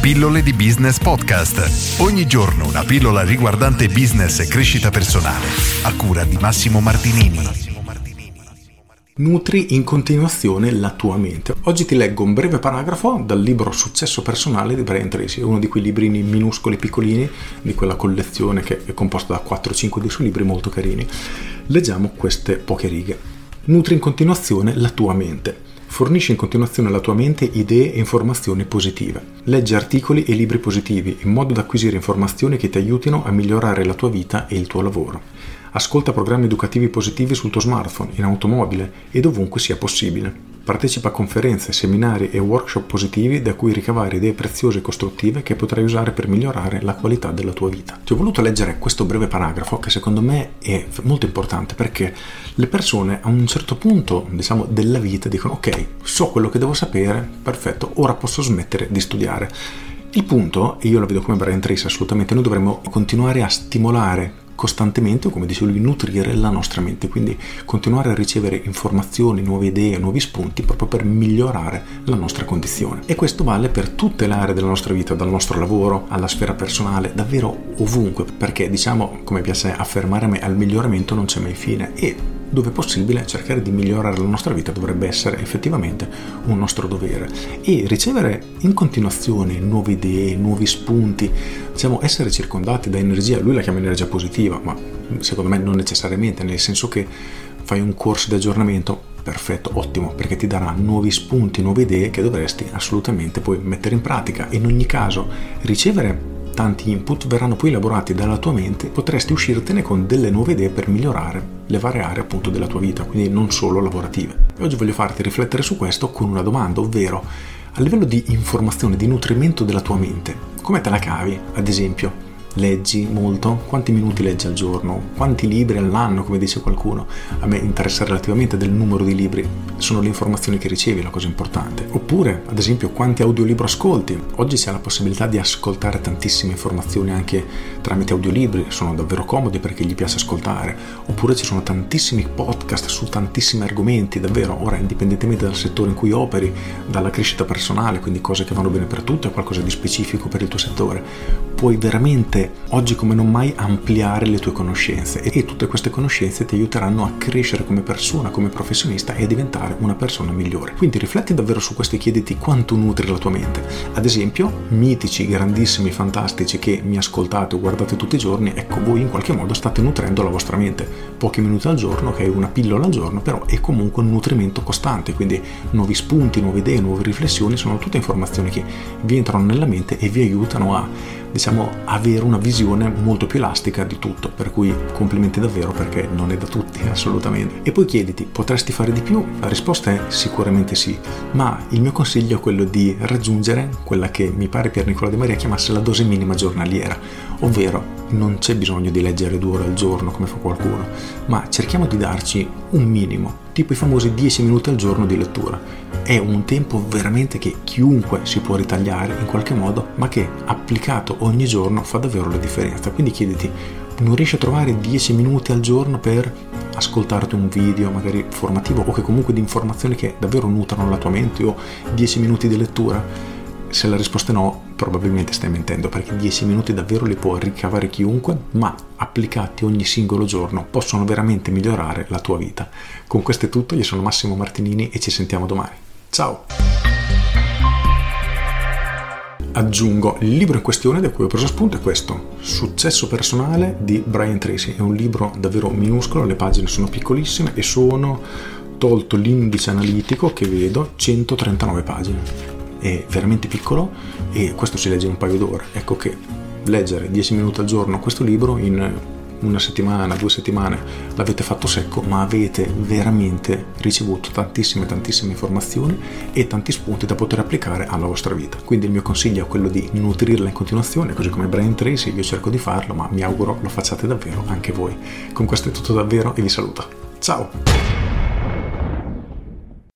Pillole di Business Podcast. Ogni giorno una pillola riguardante business e crescita personale. A cura di Massimo Martinini. Nutri in continuazione la tua mente. Oggi ti leggo un breve paragrafo dal libro Successo personale di Brian Tracy, uno di quei librini minuscoli piccolini di quella collezione che è composta da 4-5 dei suoi libri molto carini. Leggiamo queste poche righe. Nutri in continuazione la tua mente. Fornisci in continuazione alla tua mente idee e informazioni positive. Leggi articoli e libri positivi in modo da acquisire informazioni che ti aiutino a migliorare la tua vita e il tuo lavoro. Ascolta programmi educativi positivi sul tuo smartphone, in automobile e dovunque sia possibile. Partecipa a conferenze, seminari e workshop positivi da cui ricavare idee preziose e costruttive che potrai usare per migliorare la qualità della tua vita. Ti ho voluto leggere questo breve paragrafo che secondo me è molto importante perché le persone a un certo punto, diciamo, della vita dicono ok, so quello che devo sapere, perfetto, ora posso smettere di studiare. Il punto, e io la vedo come Brian Tracy assolutamente, noi dovremmo continuare a stimolare costantemente, o come dicevo lui, nutrire la nostra mente, quindi continuare a ricevere informazioni, nuove idee, nuovi spunti proprio per migliorare la nostra condizione. E questo vale per tutte le aree della nostra vita, dal nostro lavoro alla sfera personale, davvero ovunque, perché diciamo, come piace affermare a me, al miglioramento non c'è mai fine. E dove possibile cercare di migliorare la nostra vita dovrebbe essere effettivamente un nostro dovere e ricevere in continuazione nuove idee, nuovi spunti, diciamo essere circondati da energia, lui la chiama energia positiva, ma secondo me non necessariamente, nel senso che fai un corso di aggiornamento perfetto, ottimo, perché ti darà nuovi spunti, nuove idee che dovresti assolutamente poi mettere in pratica. In ogni caso, ricevere tanti input verranno poi elaborati dalla tua mente, potresti uscirtene con delle nuove idee per migliorare le varie aree appunto della tua vita, quindi non solo lavorative. E oggi voglio farti riflettere su questo con una domanda, ovvero a livello di informazione, di nutrimento della tua mente, come te la cavi, ad esempio? Leggi molto? Quanti minuti leggi al giorno? Quanti libri all'anno, come dice qualcuno? A me interessa relativamente del numero di libri, sono le informazioni che ricevi la cosa importante. Oppure, ad esempio, quanti audiolibri ascolti? Oggi si ha la possibilità di ascoltare tantissime informazioni anche tramite audiolibri, sono davvero comodi perché gli piace ascoltare. Oppure ci sono tantissimi podcast su tantissimi argomenti, davvero, ora indipendentemente dal settore in cui operi, dalla crescita personale, quindi cose che vanno bene per tutti, a qualcosa di specifico per il tuo settore, puoi veramente oggi come non mai ampliare le tue conoscenze e tutte queste conoscenze ti aiuteranno a crescere come persona, come professionista e a diventare una persona migliore. Quindi rifletti davvero su questo e chiediti quanto nutri la tua mente. Ad esempio, mitici, grandissimi, fantastici che mi ascoltate o guardate tutti i giorni, ecco voi in qualche modo state nutrendo la vostra mente. Pochi minuti al giorno, che è una pillola al giorno, però è comunque un nutrimento costante, quindi nuovi spunti, nuove idee, nuove riflessioni sono tutte informazioni che vi entrano nella mente e vi aiutano a diciamo, avere una visione molto più elastica di tutto, per cui complimenti davvero perché non è da tutti assolutamente. E poi chiediti, potresti fare di più? La risposta è sicuramente sì, ma il mio consiglio è quello di raggiungere quella che mi pare Pier Nicola De Maria chiamasse la dose minima giornaliera, ovvero non c'è bisogno di leggere due ore al giorno come fa qualcuno, ma cerchiamo di darci un minimo, tipo i famosi 10 minuti al giorno di lettura. È un tempo veramente che chiunque si può ritagliare in qualche modo, ma che applicato ogni giorno fa davvero la differenza. Quindi chiediti, non riesci a trovare 10 minuti al giorno per ascoltarti un video magari formativo o che comunque di informazioni che davvero nutrano la tua mente o 10 minuti di lettura? Se la risposta è no, probabilmente stai mentendo perché 10 minuti davvero li può ricavare chiunque, ma applicati ogni singolo giorno possono veramente migliorare la tua vita. Con questo è tutto, io sono Massimo Martinini e ci sentiamo domani. Ciao! Aggiungo, il libro in questione da cui ho preso spunto è questo, Successo personale di Brian Tracy. È un libro davvero minuscolo, le pagine sono piccolissime e sono, tolto l'indice analitico che vedo, 139 pagine è veramente piccolo e questo si legge in un paio d'ore. Ecco che leggere 10 minuti al giorno questo libro in una settimana, due settimane l'avete fatto secco, ma avete veramente ricevuto tantissime, tantissime informazioni e tanti spunti da poter applicare alla vostra vita. Quindi il mio consiglio è quello di nutrirla in continuazione, così come Brian Tracy, io cerco di farlo, ma mi auguro lo facciate davvero anche voi. Con questo è tutto davvero e vi saluto. Ciao!